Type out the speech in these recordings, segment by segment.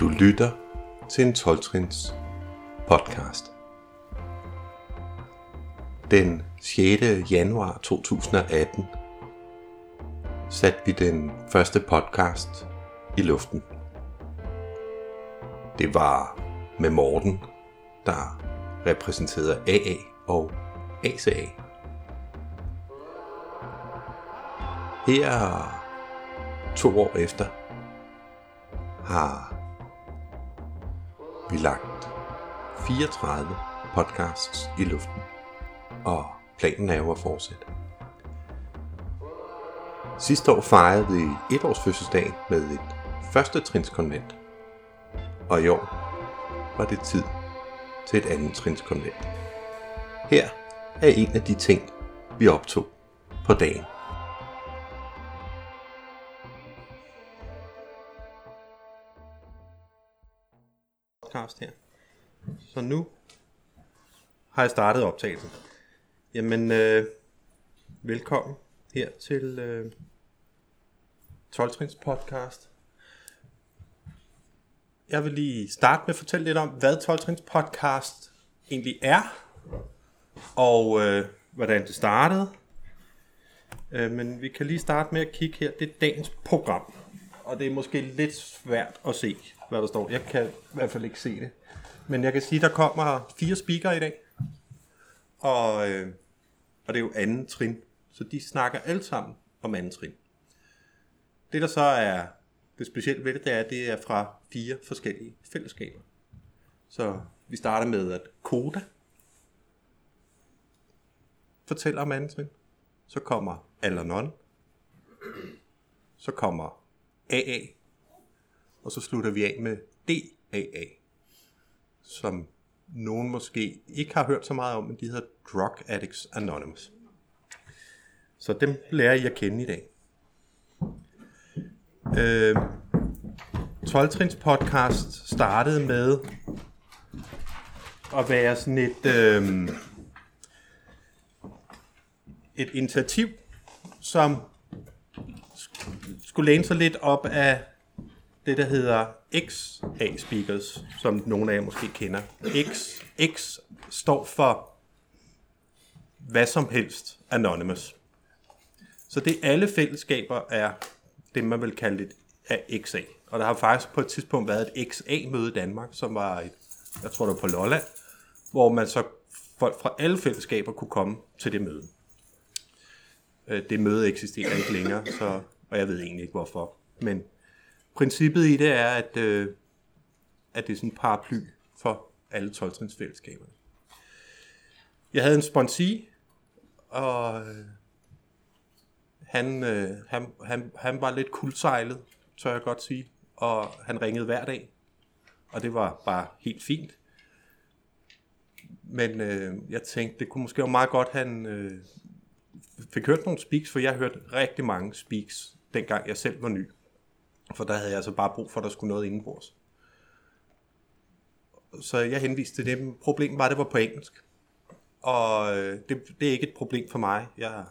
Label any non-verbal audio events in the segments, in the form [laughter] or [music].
Du lytter til en 12-trins podcast. Den 6. januar 2018 satte vi den første podcast i luften. Det var med Morten, der repræsenterede AA og ACA. Her to år efter har vi lagt 34 podcasts i luften, og planen er jo at fortsætte. Sidste år fejrede vi et års fødselsdag med et første trinskonvent, og i år var det tid til et andet trinskonvent. Her er en af de ting, vi optog på dagen. Podcast her. Så nu har jeg startet optagelsen. Jamen, øh, velkommen her til øh, 12 Trins podcast. Jeg vil lige starte med at fortælle lidt om, hvad 12 Trins podcast egentlig er, og øh, hvordan det startede. Øh, men vi kan lige starte med at kigge her. Det er dagens program, og det er måske lidt svært at se, hvad der står. Jeg kan i hvert fald ikke se det. Men jeg kan sige, der kommer fire speaker i dag. Og, øh, og det er jo anden trin. Så de snakker alle sammen om anden trin. Det der så er det specielle ved det, det er, at det er fra fire forskellige fællesskaber. Så vi starter med, at Koda fortæller om anden trin. Så kommer Alanon. Så kommer AA. Og så slutter vi af med DAA, som nogen måske ikke har hørt så meget om, men de hedder Drug Addicts Anonymous. Så dem lærer I at kende i dag. Øh, 12-trins podcast startede med at være sådan et, øh, et initiativ, som skulle læne sig lidt op af det, der hedder XA Speakers, som nogle af jer måske kender. X, X står for hvad som helst anonymous. Så det alle fællesskaber er det, man vil kalde et af XA. Og der har faktisk på et tidspunkt været et XA-møde i Danmark, som var et, jeg tror det var på Lolland, hvor man så folk fra alle fællesskaber kunne komme til det møde. Øh, det møde eksisterer ikke længere, så, og jeg ved egentlig ikke hvorfor. Men princippet i det er, at, øh, at det er sådan en paraply for alle 12 fællesskaberne. Jeg havde en sponsor, og øh, han, øh, han, han, han var lidt kuldsejlet, tør jeg godt sige, og han ringede hver dag, og det var bare helt fint. Men øh, jeg tænkte, det kunne måske være meget godt, han øh, fik hørt nogle speaks, for jeg hørte rigtig mange speaks, dengang jeg selv var ny. For der havde jeg altså bare brug for, at der skulle noget indenbords. Så jeg henviste til det. Problemet var, at det var på engelsk. Og øh, det, det er ikke et problem for mig. Jeg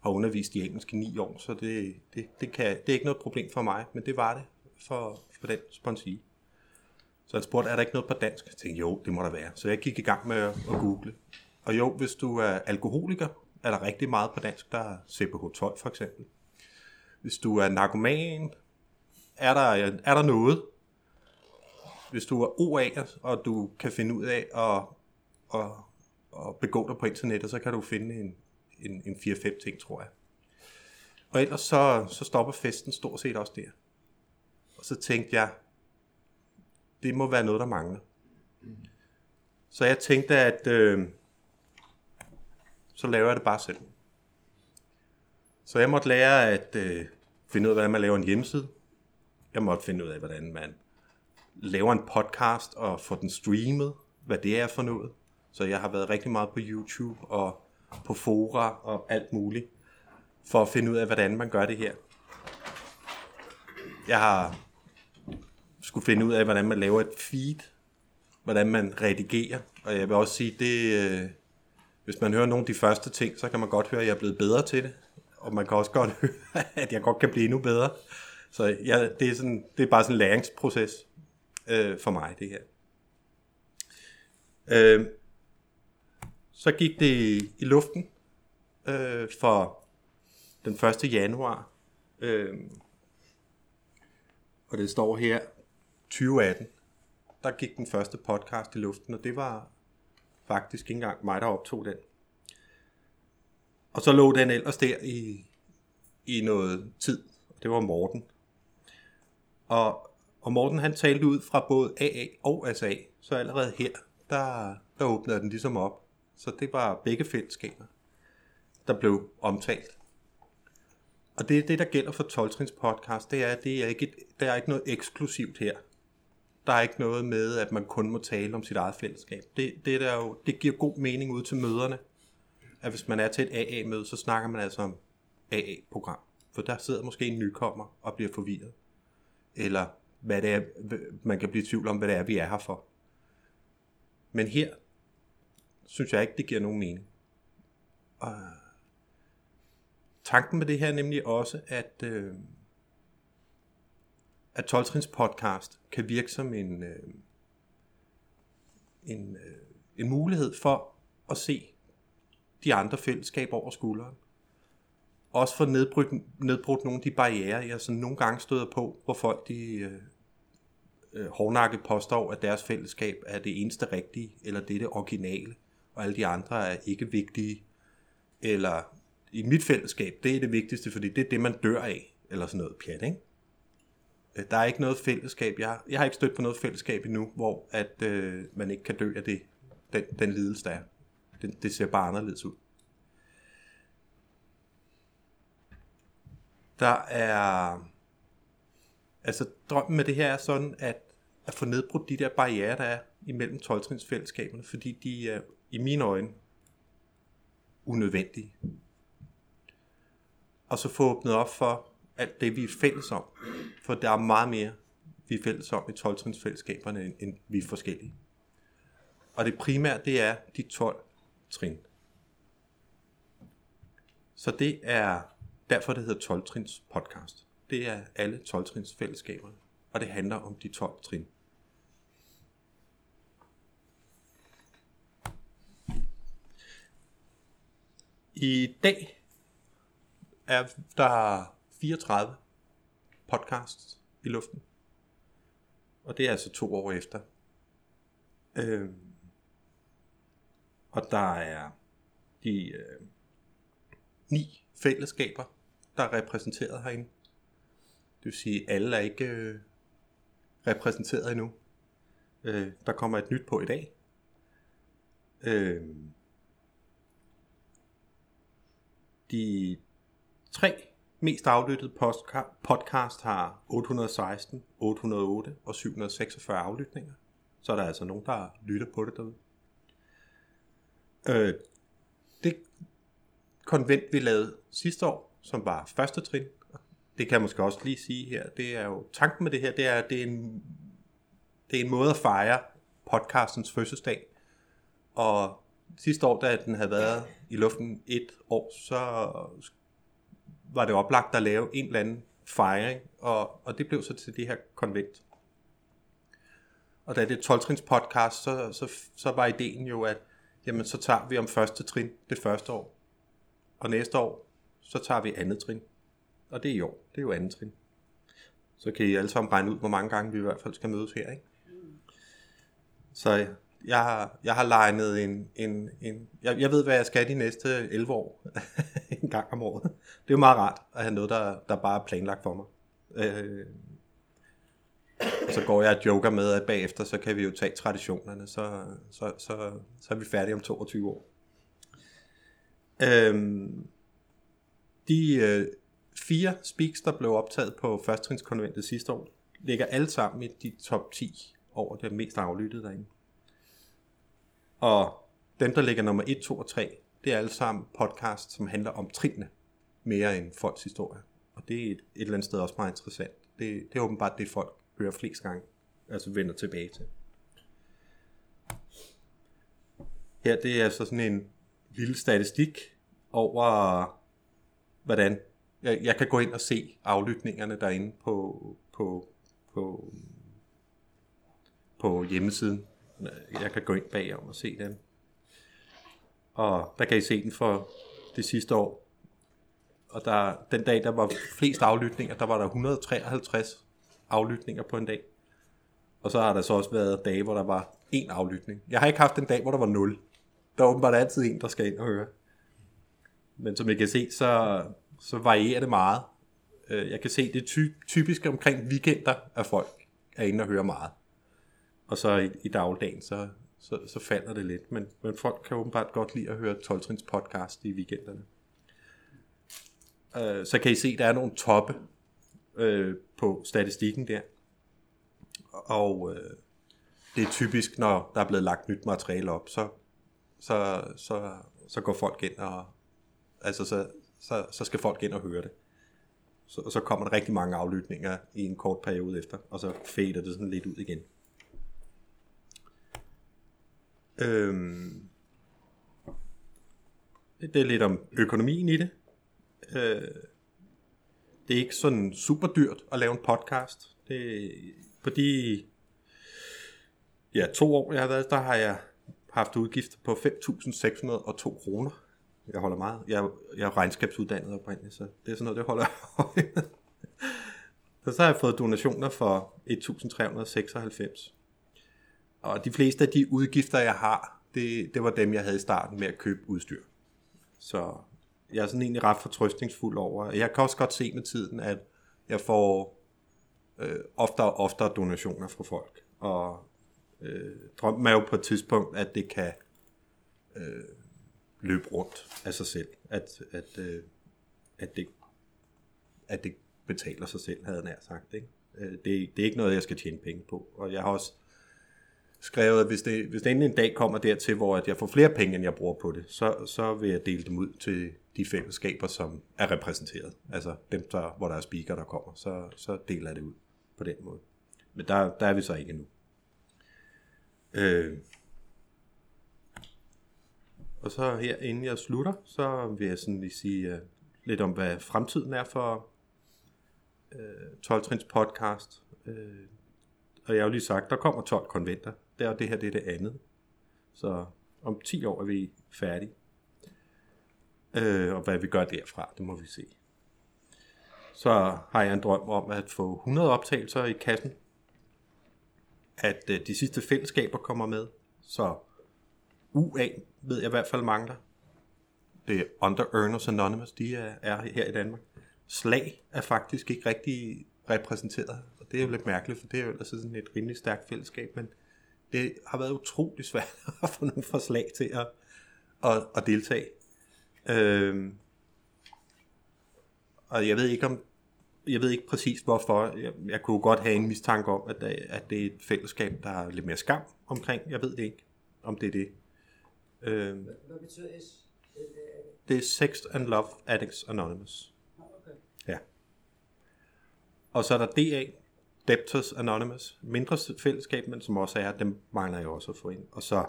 har undervist i engelsk i ni år, så det, det, det, kan, det er ikke noget problem for mig. Men det var det for, for den sponsor. Så han spurgte, er der ikke noget på dansk? Jeg tænkte, jo, det må der være. Så jeg gik i gang med at, at google. Og jo, hvis du er alkoholiker, er der rigtig meget på dansk. Der er CPH12 for eksempel. Hvis du er narkoman, er der, er der noget, hvis du er OA, og du kan finde ud af at, at, at begå dig på internettet, så kan du finde en, en, en 4-5 ting, tror jeg. Og ellers så, så stopper festen stort set også der. Og så tænkte jeg, det må være noget, der mangler. Så jeg tænkte, at øh, så laver jeg det bare selv. Så jeg måtte lære at øh, finde ud af, hvordan man laver en hjemmeside. Jeg måtte finde ud af, hvordan man laver en podcast og får den streamet, hvad det er for noget. Så jeg har været rigtig meget på YouTube og på fora og alt muligt, for at finde ud af, hvordan man gør det her. Jeg har skulle finde ud af, hvordan man laver et feed, hvordan man redigerer, og jeg vil også sige, det, øh, hvis man hører nogle af de første ting, så kan man godt høre, at jeg er blevet bedre til det, og man kan også godt [laughs] høre, at jeg godt kan blive endnu bedre. Så ja, det, er sådan, det er bare sådan en læringsproces. øh, for mig, det her. Øh, så gik det i luften øh, for den 1. januar. Øh, og det står her 2018. Der gik den første podcast i luften, og det var faktisk ikke engang mig, der optog den. Og så lå den ellers der i, i noget tid, og det var Morten. Og, og Morten han talte ud fra både AA og SA, så allerede her, der, der åbnede den ligesom op. Så det var begge fællesskaber, der blev omtalt. Og det er det, der gælder for 12 podcast, det er, at det er ikke, der er ikke noget eksklusivt her. Der er ikke noget med, at man kun må tale om sit eget fællesskab. Det, det, der jo, det giver god mening ud til møderne, at hvis man er til et AA-møde, så snakker man altså om AA-program. For der sidder måske en nykommer og bliver forvirret. Eller hvad det er, man kan blive i tvivl om, hvad det er, vi er her for. Men her synes jeg ikke, det giver nogen mening. Og tanken med det her er nemlig også, at, øh, at 12 podcast kan virke som en, øh, en, øh, en mulighed for at se de andre fællesskaber over skulderen. Også for nedbrudt, nedbrudt nogle af de barriere, jeg sådan nogle gange støder på, hvor folk de øh, øh, hårdnakket påstår, at deres fællesskab er det eneste rigtige, eller det er det originale, og alle de andre er ikke vigtige, eller i mit fællesskab, det er det vigtigste, fordi det er det, man dør af, eller sådan noget pjat, ikke? Øh, der er ikke noget fællesskab, jeg, jeg har ikke stødt på noget fællesskab endnu, hvor at øh, man ikke kan dø af det, den, den lidelse, der er. Det, det ser bare anderledes ud. Der er... Altså, drømmen med det her er sådan, at, at få nedbrudt de der barriere, der er imellem 12 fællesskaberne, fordi de er i mine øjne unødvendige. Og så få åbnet op for alt det, vi er fælles om. For der er meget mere, vi er fælles om i 12 fællesskaberne, end vi er forskellige. Og det primære, det er de 12 trin. Så det er derfor, det hedder 12 trins podcast. Det er alle 12 trins fællesskaber, og det handler om de 12 trin. I dag er der 34 podcasts i luften. Og det er altså to år efter. Øhm, og der er de øh, ni fællesskaber, der er repræsenteret herinde. Det vil sige, at alle er ikke øh, repræsenteret endnu. Øh, der kommer et nyt på i dag. Øh, de tre mest aflyttede podcast har 816, 808 og 746 aflytninger. Så er der altså nogen, der lytter på det derude. Øh, det konvent, vi lavede sidste år, som var første trin, det kan jeg måske også lige sige her, det er jo, tanken med det her, det er, det er en, det er en måde at fejre podcastens fødselsdag. Og sidste år, da den havde været i luften et år, så var det oplagt at lave en eller anden fejring, og, og det blev så til det her konvent. Og da det er 12 podcast, så, så, så var ideen jo, at jamen så tager vi om første trin det første år. Og næste år, så tager vi andet trin. Og det er i år. Det er jo andet trin. Så kan I alle sammen regne ud, hvor mange gange vi i hvert fald skal mødes her, ikke? Så jeg har, jeg har legnet en, en, en jeg, jeg ved, hvad jeg skal de næste 11 år, [laughs] en gang om året. Det er jo meget rart at have noget, der, der bare er planlagt for mig. Øh, så går jeg og joker med, at bagefter, så kan vi jo tage traditionerne, så, så, så, så er vi færdige om 22 år. Øhm, de øh, fire speaks, der blev optaget på førsttrinskonventet sidste år, ligger alle sammen i de top 10 over det mest aflyttede derinde. Og dem, der ligger nummer 1, 2 og 3, det er alle sammen podcast, som handler om trinene, mere end folks historie. Og det er et, et eller andet sted også meget interessant. Det, det er åbenbart det, folk hører flest gange, altså vender tilbage til. Her det er altså sådan en lille statistik over, hvordan jeg, jeg kan gå ind og se aflytningerne derinde på, på, på på hjemmesiden. Jeg kan gå ind bagom og se den. Og der kan I se den for det sidste år. Og der, den dag, der var flest aflytninger, der var der 153 aflytninger på en dag. Og så har der så også været dage, hvor der var én aflytning. Jeg har ikke haft en dag, hvor der var nul. Der er åbenbart altid en, der skal ind og høre. Men som I kan se, så, så varierer det meget. Øh, jeg kan se, det er ty- typisk omkring weekender, at folk er inde og hører meget. Og så i, i dagligdagen, så, så, så falder det lidt. Men, men folk kan åbenbart godt lide at høre 12 podcast i weekenderne. Øh, så kan I se, der er nogle toppe øh, på statistikken der. Og øh, det er typisk, når der er blevet lagt nyt materiale op, så, så, så, så går folk ind og, altså så, så, så skal folk ind og høre det. Så, og så kommer der rigtig mange aflytninger i en kort periode efter, og så fader det sådan lidt ud igen. Øhm, det er lidt om økonomien i det. Øh, det er ikke sådan super dyrt at lave en podcast. Det, på de ja, to år, jeg har været, der har jeg haft udgifter på 5.602 kroner. Jeg holder meget. Jeg, jeg er regnskabsuddannet oprindeligt, så det er sådan noget, det holder jeg Så, så har jeg fået donationer for 1.396. Og de fleste af de udgifter, jeg har, det, det var dem, jeg havde i starten med at købe udstyr. Så jeg er sådan egentlig ret fortrøstningsfuld over. Jeg kan også godt se med tiden, at jeg får øh, oftere og oftere donationer fra folk. Og øh, drømmen er jo på et tidspunkt, at det kan øh, løbe rundt af sig selv. At, at, øh, at, det, at det betaler sig selv, havde jeg nær sagt. Ikke? Øh, det, det er ikke noget, jeg skal tjene penge på. Og jeg har også skrevet, at hvis det, hvis det endelig en dag kommer dertil, hvor at jeg får flere penge, end jeg bruger på det, så, så vil jeg dele dem ud til de fællesskaber, som er repræsenteret. Altså dem, der, hvor der er speaker, der kommer, så, så deler jeg det ud på den måde. Men der, der er vi så ikke endnu. Øh. Og så her, inden jeg slutter, så vil jeg sådan lige sige uh, lidt om, hvad fremtiden er for øh, uh, 12-trins podcast. Uh, og jeg har jo lige sagt, der kommer 12 konventer. Det er det her, det er det andet. Så om 10 år er vi færdige øh, og hvad vi gør derfra, det må vi se. Så har jeg en drøm om at få 100 optagelser i kassen at øh, de sidste fællesskaber kommer med. Så UA ved jeg i hvert fald mangler. Det er Under Earners Anonymous, de er, er her i Danmark. Slag er faktisk ikke rigtig repræsenteret, og det er jo lidt mærkeligt, for det er jo altså sådan et rimelig stærkt fællesskab, men det har været utrolig svært [laughs] at få nogle forslag til at, at, at deltage. Øhm, og jeg ved ikke om jeg ved ikke præcis hvorfor. Jeg, jeg kunne godt have en mistanke om, at, at det er et fællesskab, der er lidt mere skam omkring. Jeg ved det ikke, om det er det. Øh, hvad betyder S? Det er Sex and Love Addicts Anonymous. Okay. Ja. Og så er der DA, Debtors Anonymous. Mindre fællesskab, men som også er, dem mangler jeg også at få ind. Og så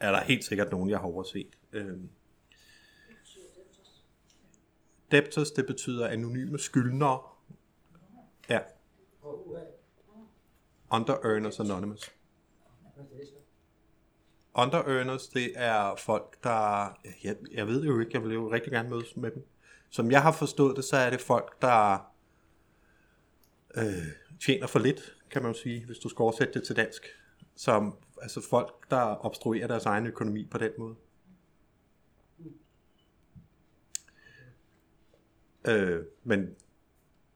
er der helt sikkert nogen, jeg har overset. Øh, Debtors, det betyder anonyme skyldnere. Ja. Under Earners Anonymous. Under Earners, det er folk, der... Jeg, jeg ved jo ikke, jeg vil jo rigtig gerne mødes med dem. Som jeg har forstået det, så er det folk, der øh, tjener for lidt, kan man jo sige, hvis du skal oversætte det til dansk. Som, altså folk, der obstruerer deres egen økonomi på den måde. Øh, men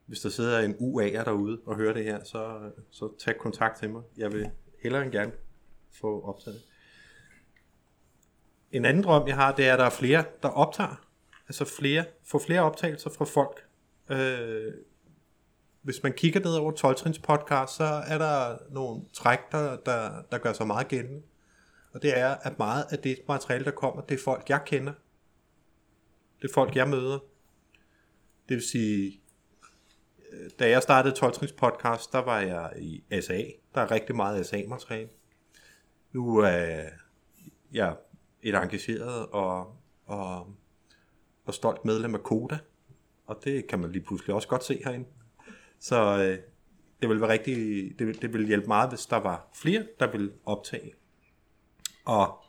hvis der sidder en UA'er derude og hører det her, så, så tag kontakt til mig. Jeg vil hellere end gerne få optaget. En anden drøm, jeg har, det er, at der er flere, der optager. Altså flere, få flere optagelser fra folk. Øh, hvis man kigger ned over 12 podcast, så er der nogle træk, der, der, der gør sig meget gældende. Og det er, at meget af det materiale, der kommer, det er folk, jeg kender. Det er folk, jeg møder. Det vil sige, øh, da jeg startede 12 podcast, der var jeg i SA. Der er rigtig meget SA-materiale. Nu er jeg et engageret og, og, og stolt medlem af Koda. Og det kan man lige pludselig også godt se herinde. Så øh, det ville være rigtig, det, det ville hjælpe meget, hvis der var flere, der ville optage. Og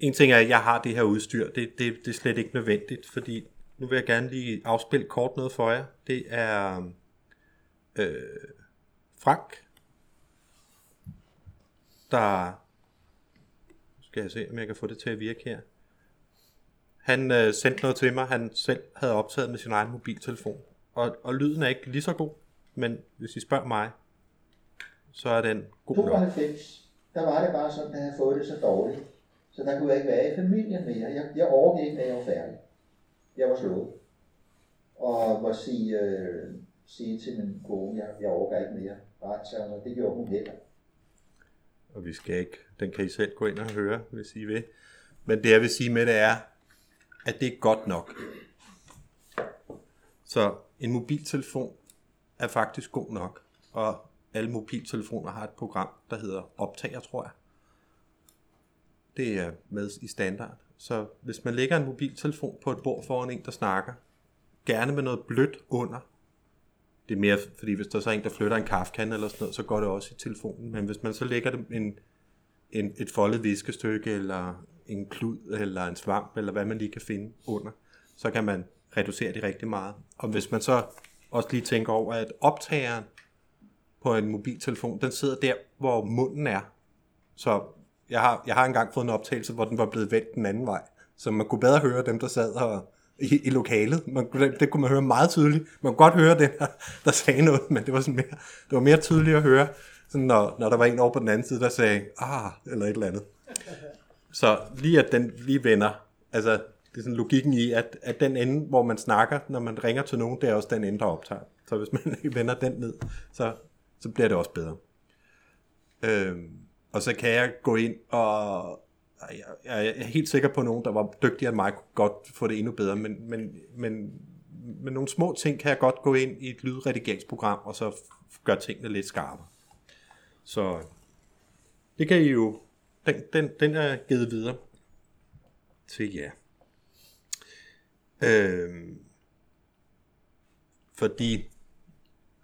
en ting er, at jeg har det her udstyr, det, det, det er slet ikke nødvendigt, fordi nu vil jeg gerne lige afspille kort noget for jer. Det er øh, Frank, der skal jeg se, om jeg kan få det til at virke her. Han øh, sendte noget til mig, han selv havde optaget med sin egen mobiltelefon. Og, og lyden er ikke lige så god, men hvis I spørger mig, så er den god nok. 92, der var det bare sådan, at jeg havde fået det så dårligt. Så der kunne jeg ikke være i familien mere. Jeg, jeg overgik ikke, at jeg var færdig. Jeg var slået. Og må sige, øh, sige til min kone, jeg, jeg overgår ikke mere. Bare så og det gjorde hun heller. og vi skal ikke, den kan I selv gå ind og høre, hvis I vil. Men det jeg vil sige med det er, at det er godt nok. Så en mobiltelefon er faktisk god nok, og alle mobiltelefoner har et program, der hedder optager, tror jeg. Det er med i standard. Så hvis man lægger en mobiltelefon på et bord foran en, der snakker, gerne med noget blødt under, det er mere, fordi hvis der så er en, der flytter en kaffekande eller sådan noget, så går det også i telefonen. Men hvis man så lægger en, en, et foldet viskestykke, eller en klud, eller en svamp, eller hvad man lige kan finde under, så kan man reducere det rigtig meget. Og hvis man så også lige tænker over, at optageren på en mobiltelefon, den sidder der, hvor munden er. Så jeg har, jeg har engang fået en optagelse, hvor den var blevet vendt den anden vej. Så man kunne bedre høre dem, der sad og, i, i lokalet. Man, det kunne man høre meget tydeligt. Man kunne godt høre den, der, der sagde noget, men det var, sådan mere, det var mere tydeligt at høre, sådan når, når der var en over på den anden side, der sagde, ah, eller et eller andet. Så lige at den lige vender, altså det er sådan logikken i, at, at den ende, hvor man snakker, når man ringer til nogen, det er også den ende, der optager. Så hvis man ikke [laughs] vender den ned, så, så bliver det også bedre. Øhm, og så kan jeg gå ind og jeg, er helt sikker på, at nogen, der var dygtigere end mig, kunne godt få det endnu bedre, men, men, men, men nogle små ting kan jeg godt gå ind i et lydredigeringsprogram, og så gøre tingene lidt skarpere. Så det kan I jo, den, den, den er givet videre til jer. Øhm, fordi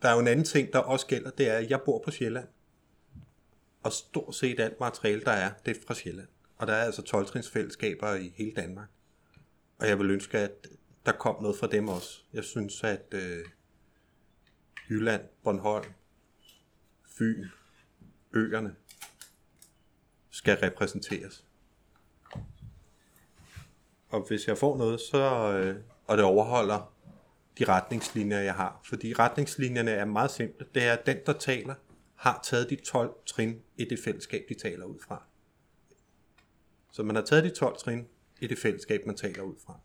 der er jo en anden ting, der også gælder, det er, at jeg bor på Sjælland. Og stort set alt materiale, der er, det er fra Sjælland. Og der er altså 12-trinsfællesskaber i hele Danmark. Og jeg vil ønske, at der kom noget fra dem også. Jeg synes, at øh, Jylland, Bornholm, Fyn, øerne skal repræsenteres. Og hvis jeg får noget, så, øh, og det overholder de retningslinjer, jeg har. Fordi retningslinjerne er meget simple. Det er, den, der taler, har taget de 12 trin i det fællesskab, de taler ud fra. Så man har taget de 12 trin i det fællesskab, man taler ud fra.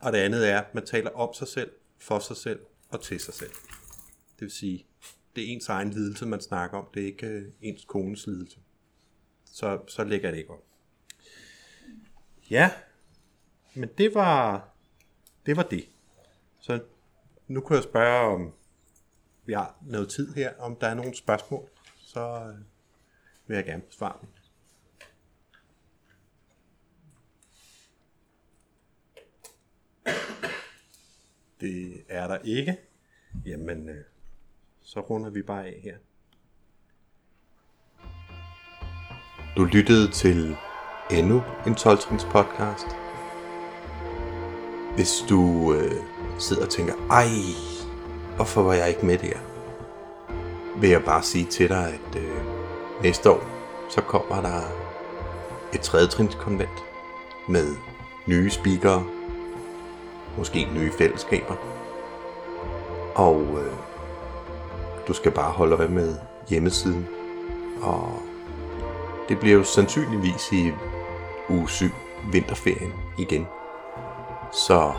Og det andet er, at man taler om sig selv, for sig selv og til sig selv. Det vil sige, det er ens egen lidelse, man snakker om. Det er ikke øh, ens kones lidelse. Så, så lægger det ikke op. Ja, men det var det. Var det. Så nu kunne jeg spørge, om vi har noget tid her, om der er nogle spørgsmål, så øh, vil jeg gerne besvare dem. Det er der ikke. Jamen, øh, så runder vi bare af her. Du lyttede til endnu en 12 podcast. Hvis du øh, sidder og tænker, ej, hvorfor var jeg ikke med der? Vil jeg bare sige til dig, at øh, næste år, så kommer der et tredjetrinskonvent med nye speakere, måske nye fællesskaber. Og øh, du skal bare holde øje med hjemmesiden. Og det bliver jo sandsynligvis i uge 7 vinterferien igen. Så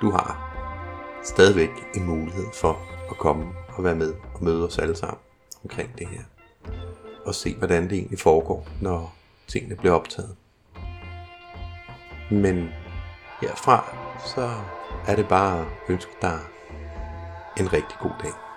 du har stadigvæk en mulighed for at komme og være med og møde os alle sammen omkring det her. Og se, hvordan det egentlig foregår, når tingene bliver optaget. Men herfra, så er det bare at ønske dig en rigtig god dag.